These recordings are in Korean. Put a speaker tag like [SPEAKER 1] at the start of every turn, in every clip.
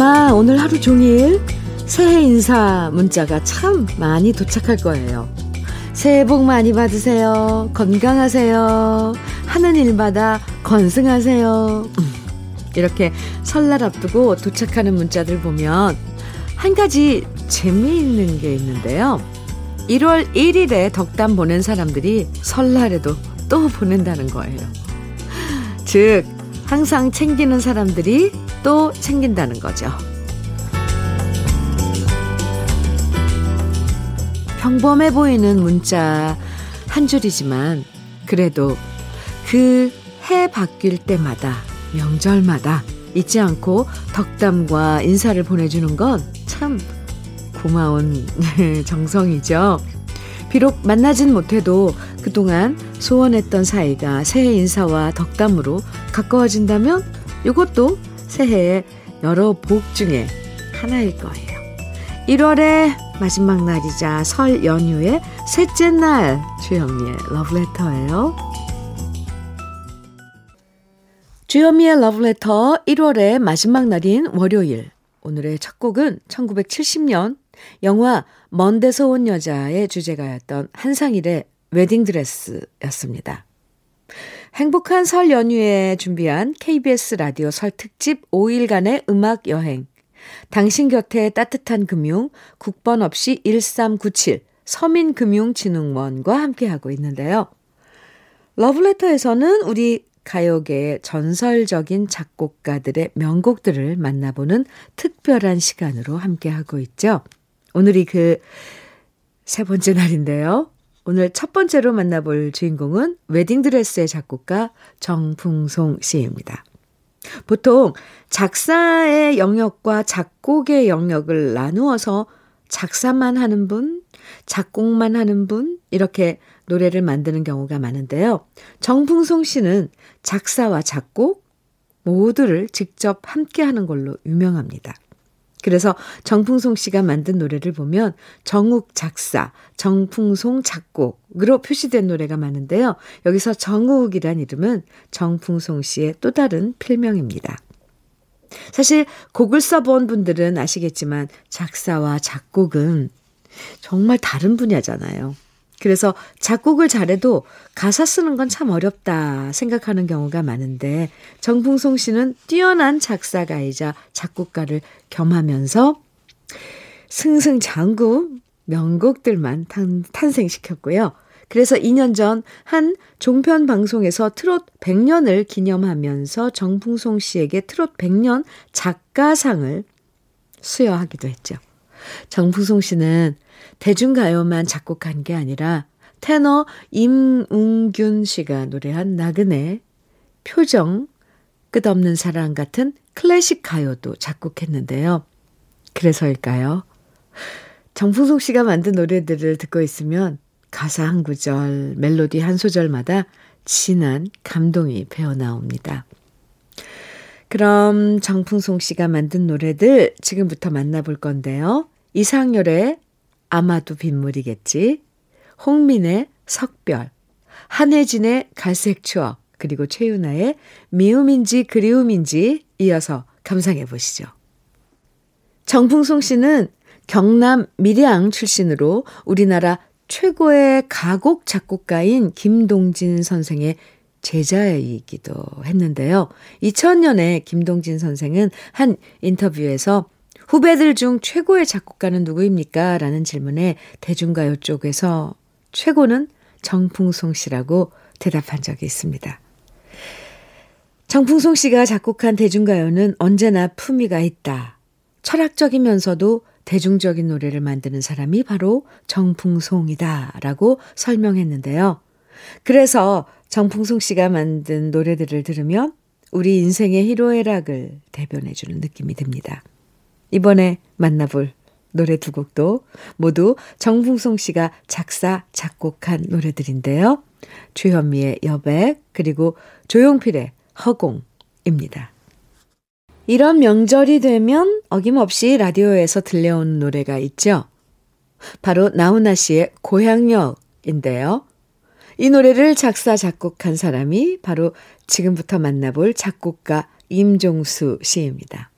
[SPEAKER 1] 아마 오늘 하루 종일 새해 인사 문자가 참 많이 도착할 거예요. 새해 복 많이 받으세요. 건강하세요. 하는 일마다 건승하세요. 음, 이렇게 설날 앞두고 도착하는 문자들 보면 한 가지 재미있는 게 있는데요. 1월 1일에 덕담 보낸 사람들이 설날에도 또 보낸다는 거예요. 즉, 항상 챙기는 사람들이 또 챙긴다는 거죠. 평범해 보이는 문자 한 줄이지만 그래도 그 해 바뀔 때마다 명절마다 잊지 않고 덕담과 인사를 보내주는 건 참 고마운 정성이죠. 비록 만나진 못해도 그동안 소원했던 사이가 새해 인사와 덕담으로 가까워진다면 이것도 새해의 여러 복 중에 하나일 거예요. 1월의 마지막 날이자 설 연휴의 셋째 날 주현미의 러브레터예요. 주현미의 러브레터 1월의 마지막 날인 월요일. 오늘의 첫 곡은 1970년 영화 먼데서 온 여자의 주제가였던 한상일의 웨딩드레스였습니다. 행복한 설 연휴에 준비한 KBS 라디오 설 특집 5일간의 음악 여행. 당신 곁에 따뜻한 금융, 국번 없이 1397 서민금융진흥원과 함께하고 있는데요. 러브레터에서는 우리 가요계의 전설적인 작곡가들의 명곡들을 만나보는 특별한 시간으로 함께하고 있죠. 오늘이 그 세 번째 날인데요. 오늘 첫 번째로 만나볼 주인공은 웨딩드레스의 작곡가 정풍송 씨입니다. 보통 작사의 영역과 작곡의 영역을 나누어서 작사만 하는 분, 작곡만 하는 분, 이렇게 노래를 만드는 경우가 많은데요. 정풍송 씨는 작사와 작곡 모두를 직접 함께 하는 걸로 유명합니다. 그래서 정풍송 씨가 만든 노래를 보면 정욱 작사, 정풍송 작곡으로 표시된 노래가 많은데요. 여기서 정욱이란 이름은 정풍송 씨의 또 다른 필명입니다. 사실 곡을 써본 분들은 아시겠지만 작사와 작곡은 정말 다른 분야잖아요. 그래서 작곡을 잘해도 가사 쓰는 건 참 어렵다 생각하는 경우가 많은데 정풍송 씨는 뛰어난 작사가이자 작곡가를 겸하면서 승승장구 명곡들만 탄, 탄생시켰고요. 그래서 2년 전 한 종편 방송에서 트롯 100년을 기념하면서 정풍송 씨에게 트롯 100년 작가상을 수여하기도 했죠. 정풍송 씨는 대중가요만 작곡한 게 아니라 테너 임웅균 씨가 노래한 나그네, 표정, 끝없는 사랑 같은 클래식 가요도 작곡했는데요. 그래서일까요? 정풍송 씨가 만든 노래들을 듣고 있으면 가사 한 구절, 멜로디 한 소절마다 진한 감동이 배어나옵니다. 그럼 정풍송 씨가 만든 노래들 지금부터 만나볼 건데요. 이상열의 아마도 빗물이겠지. 홍민의 석별, 한혜진의 갈색 추억, 그리고 최윤아의 미움인지 그리움인지 이어서 감상해 보시죠. 정풍송 씨는 경남 밀양 출신으로 우리나라 최고의 가곡 작곡가인 김동진 선생의 제자이기도 했는데요. 2000년에 김동진 선생은 한 인터뷰에서 후배들 중 최고의 작곡가는 누구입니까? 라는 질문에 대중가요 쪽에서 최고는 정풍송 씨라고 대답한 적이 있습니다. 정풍송 씨가 작곡한 대중가요는 언제나 품위가 있다. 철학적이면서도 대중적인 노래를 만드는 사람이 바로 정풍송이다. 라고 설명했는데요. 그래서 정풍송 씨가 만든 노래들을 들으면 우리 인생의 희로애락을 대변해주는 느낌이 듭니다. 이번에 만나볼 노래 두 곡도 모두 정풍송 씨가 작사, 작곡한 노래들인데요. 주현미의 여백, 그리고 조용필의 허공입니다. 이런 명절이 되면 어김없이 라디오에서 들려오는 노래가 있죠. 바로 나훈아 씨의 고향역인데요. 이 노래를 작사, 작곡한 사람이 바로 지금부터 만나볼 작곡가 임종수 씨입니다.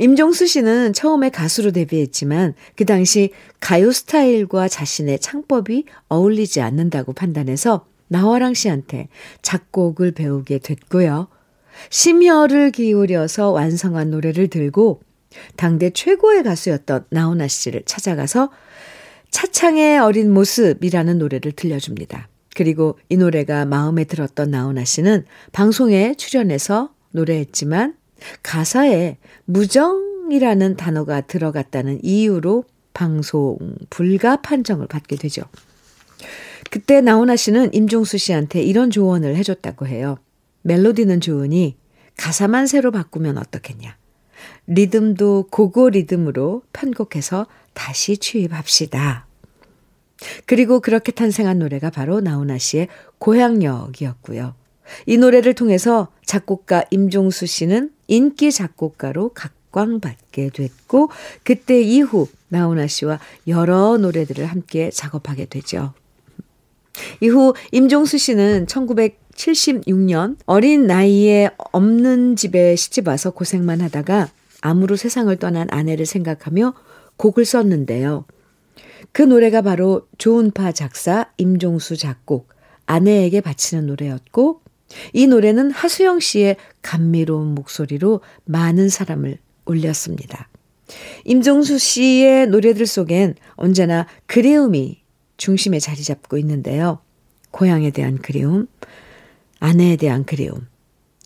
[SPEAKER 1] 임종수 씨는 처음에 가수로 데뷔했지만 그 당시 가요 스타일과 자신의 창법이 어울리지 않는다고 판단해서 나화랑 씨한테 작곡을 배우게 됐고요. 심혈을 기울여서 완성한 노래를 들고 당대 최고의 가수였던 나훈아 씨를 찾아가서 차창의 어린 모습이라는 노래를 들려줍니다. 그리고 이 노래가 마음에 들었던 나훈아 씨는 방송에 출연해서 노래했지만 가사에 무정이라는 단어가 들어갔다는 이유로 방송 불가 판정을 받게 되죠. 그때 나훈아 씨는 임종수 씨한테 이런 조언을 해줬다고 해요. 멜로디는 좋으니 가사만 새로 바꾸면 어떻겠냐. 리듬도 고고 리듬으로 편곡해서 다시 취입합시다. 그리고 그렇게 탄생한 노래가 바로 나훈아 씨의 고향역이었고요. 이 노래를 통해서 작곡가 임종수 씨는 인기 작곡가로 각광받게 됐고 그때 이후 나훈아 씨와 여러 노래들을 함께 작업하게 되죠. 이후 임종수 씨는 1976년 어린 나이에 없는 집에 시집 와서 고생만 하다가 암으로 세상을 떠난 아내를 생각하며 곡을 썼는데요. 그 노래가 바로 조은파 작사, 임종수 작곡, 아내에게 바치는 노래였고, 이 노래는 하수영 씨의 감미로운 목소리로 많은 사람을 울렸습니다. 임종수 씨의 노래들 속엔 언제나 그리움이 중심에 자리 잡고 있는데요. 고향에 대한 그리움, 아내에 대한 그리움,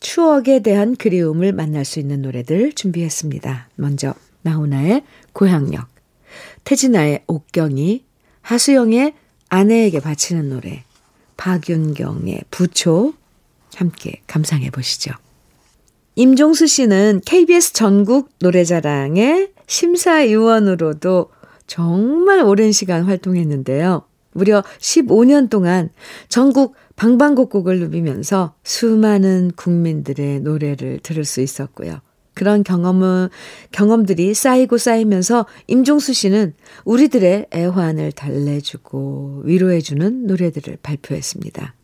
[SPEAKER 1] 추억에 대한 그리움을 만날 수 있는 노래들 준비했습니다. 먼저 나훈아의 고향역, 태진아의 옥경이, 하수영의 아내에게 바치는 노래, 박윤경의 부초 함께 감상해 보시죠. 임종수 씨는 KBS 전국 노래자랑의 심사위원으로도 정말 오랜 시간 활동했는데요. 무려 15년 동안 전국 방방곡곡을 누비면서 수많은 국민들의 노래를 들을 수 있었고요. 그런 경험은, 경험들이 쌓이고 쌓이면서 임종수 씨는 우리들의 애환을 달래주고 위로해주는 노래들을 발표했습니다.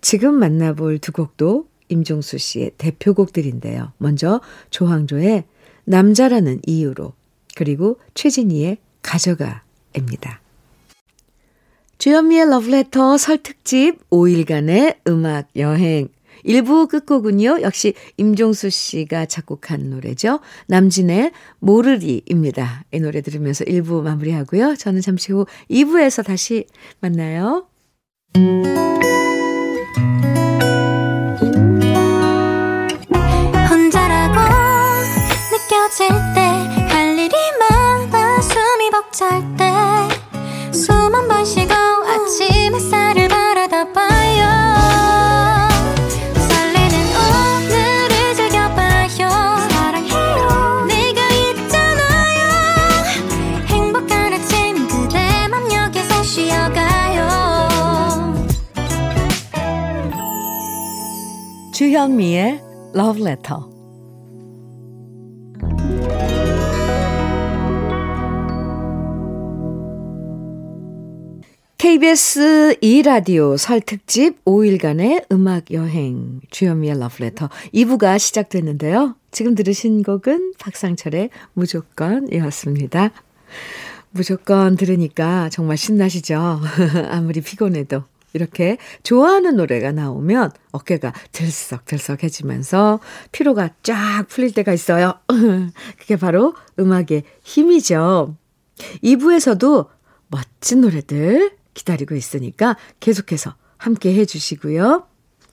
[SPEAKER 1] 지금 만나볼 두 곡도 임종수 씨의 대표곡들인데요. 먼저 조항조의 남자라는 이유로 그리고 최진희의 가져가입니다. 주현미의 러브레터 설특집 5일간의 음악 여행 1부 끝곡은요. 역시 임종수 씨가 작곡한 노래죠. 남진의 모르리입니다. 이 노래 들으면서 1부 마무리하고요. 저는 잠시 후 2부에서 다시 만나요. 혼자라고 느껴질 때 할 일이 많아 숨이 벅찰 때 주현미의 Love Letter. KBS 2라디오 설 특집 5일간의 음악 여행 주현미의 Letter 2부가 시작됐는데요. 지금 들으신 곡은 박상철의 무조건이었습니다. 무조건 들으니까 정말 신나시죠? 아무리 피곤해도. 이렇게 좋아하는 노래가 나오면 어깨가 들썩들썩해지면서 피로가 쫙 풀릴 때가 있어요. 그게 바로 음악의 힘이죠. 2부에서도 멋진 노래들 기다리고 있으니까 계속해서 함께 해주시고요.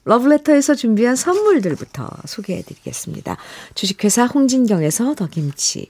[SPEAKER 1] 러브레터에서 준비한 선물들부터 소개해 드리겠습니다. 주식회사 홍진경에서 더김치,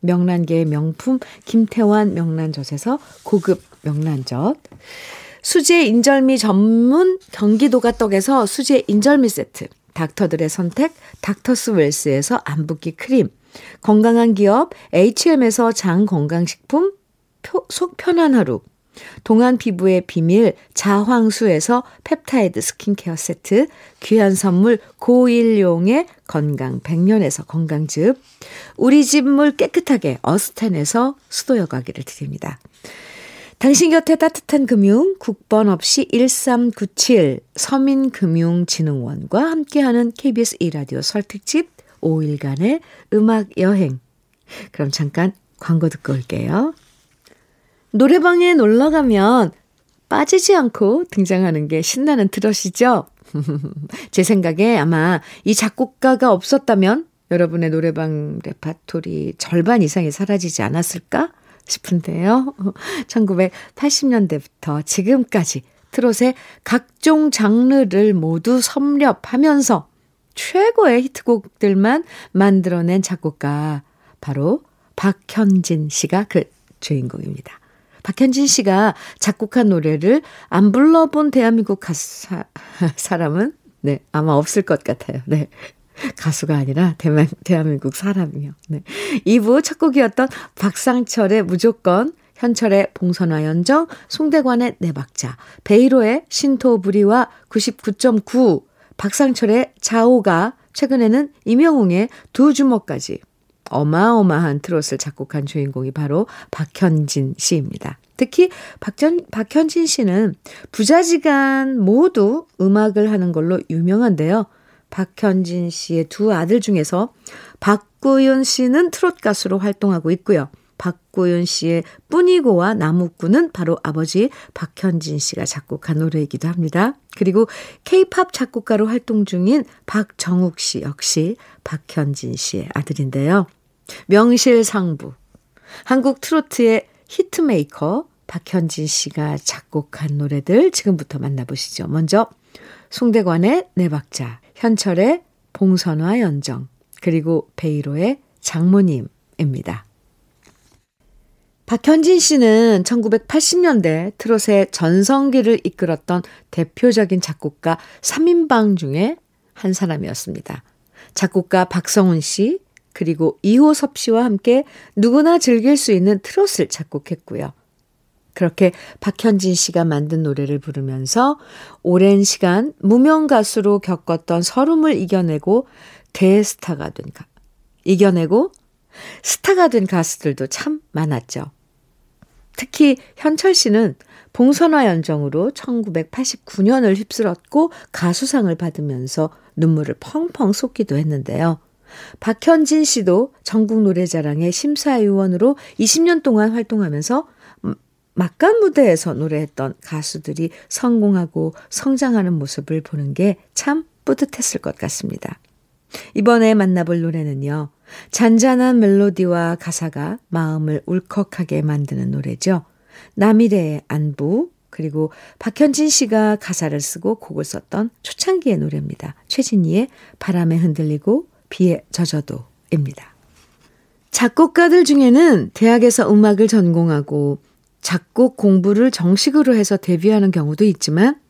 [SPEAKER 1] 명란계의 명품 김태환 명란젓에서 고급 명란젓. 수제 인절미 전문 경기도가 떡에서 수제 인절미 세트. 닥터들의 선택 닥터스 웰스에서 안붓기 크림. 건강한 기업 HM에서 장 건강식품 속 편한 하루, 동안 피부의 비밀 자황수에서 펩타이드 스킨케어 세트, 귀한 선물 고일용의 건강 100년에서 건강즙, 우리 집 물 깨끗하게 어스텐에서 수도 여과기를 드립니다. 당신 곁에 따뜻한 금융 국번 없이 1397 서민금융진흥원과 함께하는 KBS 이라디오 설특집 5일간의 음악 여행. 그럼 잠깐 광고 듣고 올게요. 노래방에 놀러 가면 빠지지 않고 등장하는 게 신나는 트롯이죠. 제 생각에 아마 이 작곡가가 없었다면 여러분의 노래방 레파토리 절반 이상이 사라지지 않았을까 싶은데요. 1980년대부터 지금까지 트롯의 각종 장르를 모두 섭렵하면서 최고의 히트곡들만 만들어낸 작곡가 바로 박현진 씨가 그 주인공입니다. 박현진 씨가 작곡한 노래를 안 불러본 대한민국 가수, 사람은 네, 아마 없을 것 같아요. 네. 가수가 아니라 대만, 대한민국 사람이요. 네. 2부 첫 곡이었던 박상철의 무조건, 현철의 봉선화 연정, 송대관의 네 박자, 베이로의 신토 부리와 99.9, 박상철의 자오가, 최근에는 임영웅의 두 주먹까지 어마어마한 트롯을 작곡한 주인공이 바로 박현진 씨입니다. 특히 박전, 박현진 씨는 부자지간 모두 음악을 하는 걸로 유명한데요. 박현진 씨의 두 아들 중에서 박구윤 씨는 트롯 가수로 활동하고 있고요. 박구윤 씨의 뿐이고와 나무꾼은 바로 아버지 박현진 씨가 작곡한 노래이기도 합니다. 그리고 케이팝 작곡가로 활동 중인 박정욱 씨 역시 박현진 씨의 아들인데요. 명실상부. 한국 트로트의 히트메이커 박현진 씨가 작곡한 노래들 지금부터 만나보시죠. 먼저 송대관의 네 박자, 현철의 봉선화 연정, 그리고 베이로의 장모님입니다. 박현진 씨는 1980년대 트롯의 전성기를 이끌었던 대표적인 작곡가 3인방 중에 한 사람이었습니다. 작곡가 박성훈 씨, 그리고 이호섭 씨와 함께 누구나 즐길 수 있는 트롯을 작곡했고요. 그렇게 박현진 씨가 만든 노래를 부르면서 오랜 시간 무명 가수로 겪었던 서름을 이겨내고 대스타가 된 가, 이겨내고 스타가 된 가수들도 참 많았죠. 특히 현철 씨는 봉선화 연정으로 1989년을 휩쓸었고 가수상을 받으면서 눈물을 펑펑 쏟기도 했는데요. 박현진 씨도 전국 노래자랑의 심사위원으로 20년 동안 활동하면서 막간 무대에서 노래했던 가수들이 성공하고 성장하는 모습을 보는 게 참 뿌듯했을 것 같습니다. 이번에 만나볼 노래는요. 잔잔한 멜로디와 가사가 마음을 울컥하게 만드는 노래죠. 남일의 안부, 그리고 박현진 씨가 가사를 쓰고 곡을 썼던 초창기의 노래입니다. 최진희의 바람에 흔들리고 비에 젖어도입니다. 작곡가들 중에는 대학에서 음악을 전공하고 작곡 공부를 정식으로 해서 데뷔하는 경우도 있지만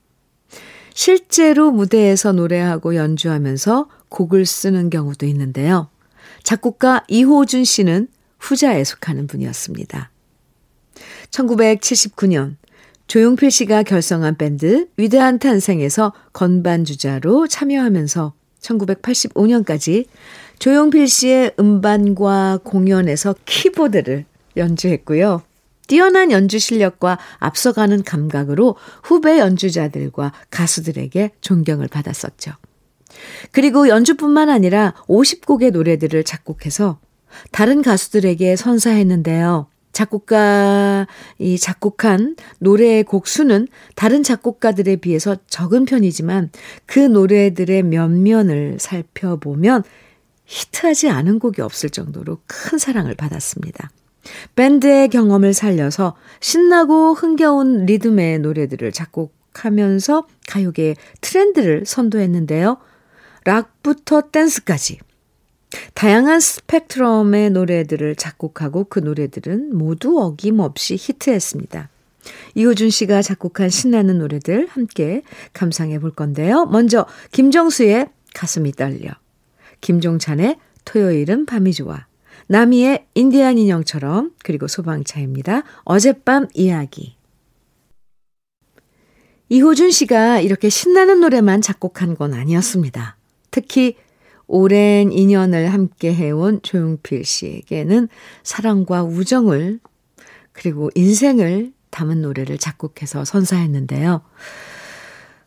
[SPEAKER 1] 실제로 무대에서 노래하고 연주하면서 곡을 쓰는 경우도 있는데요. 작곡가 이호준 씨는 후자에 속하는 분이었습니다. 1979년 조용필 씨가 결성한 밴드 위대한 탄생에서 건반 주자로 참여하면서 1985년까지 조용필 씨의 음반과 공연에서 키보드를 연주했고요. 뛰어난 연주 실력과 앞서가는 감각으로 후배 연주자들과 가수들에게 존경을 받았었죠. 그리고 연주뿐만 아니라 50곡의 노래들을 작곡해서 다른 가수들에게 선사했는데요. 작곡가, 이 작곡한 노래의 곡수는 다른 작곡가들에 비해서 적은 편이지만 그 노래들의 면면을 살펴보면 히트하지 않은 곡이 없을 정도로 큰 사랑을 받았습니다. 밴드의 경험을 살려서 신나고 흥겨운 리듬의 노래들을 작곡하면서 가요계의 트렌드를 선도했는데요. 락부터 댄스까지 다양한 스펙트럼의 노래들을 작곡하고 그 노래들은 모두 어김없이 히트했습니다. 이호준 씨가 작곡한 신나는 노래들 함께 감상해 볼 건데요. 먼저 김정수의 가슴이 떨려, 김종찬의 토요일은 밤이 좋아, 나미의 인디안 인형처럼 그리고 소방차입니다. 어젯밤 이야기. 이호준 씨가 이렇게 신나는 노래만 작곡한 건 아니었습니다. 특히 오랜 인연을 함께 해온 조용필 씨에게는 사랑과 우정을 그리고 인생을 담은 노래를 작곡해서 선사했는데요.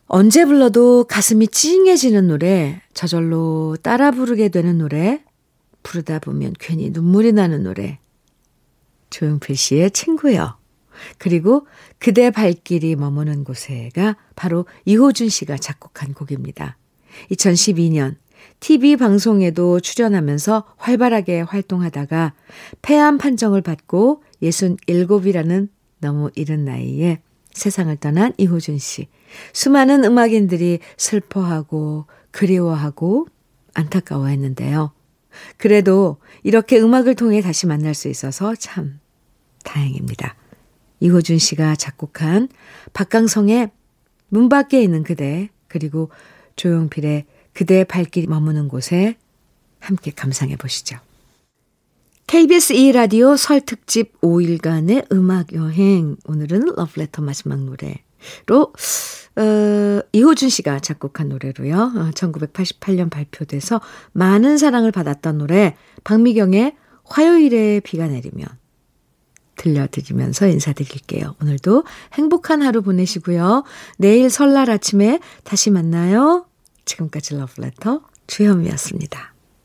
[SPEAKER 1] 언제 불러도 가슴이 찡해지는 노래, 저절로 따라 부르게 되는 노래, 부르다 보면 괜히 눈물이 나는 노래. 조용필 씨의 친구요. 그리고 그대 발길이 머무는 곳에가 바로 이호준 씨가 작곡한 곡입니다. 2012년 TV 방송에도 출연하면서 활발하게 활동하다가 폐암 판정을 받고 67이라는 너무 이른 나이에 세상을 떠난 이호준 씨. 수많은 음악인들이 슬퍼하고 그리워하고 안타까워했는데요. 그래도 이렇게 음악을 통해 다시 만날 수 있어서 참 다행입니다. 이호준 씨가 작곡한 박강성의 문 밖에 있는 그대 그리고 조용필의 그대 발길이 머무는 곳에 함께 감상해 보시죠. KBS 2라디오 설 특집 5일간의 음악 여행. 오늘은 러브레터 마지막 노래로 어, 이호준 씨가 작곡한 노래로요. 어, 1988년 발표돼서 많은 사랑을 받았던 노래 박미경의 화요일에 비가 내리면 들려드리면서 인사드릴게요. 오늘도 행복한 하루 보내시고요. 내일 설날 아침에 다시 만나요. 지금까지 러브레터 주현미였습니다.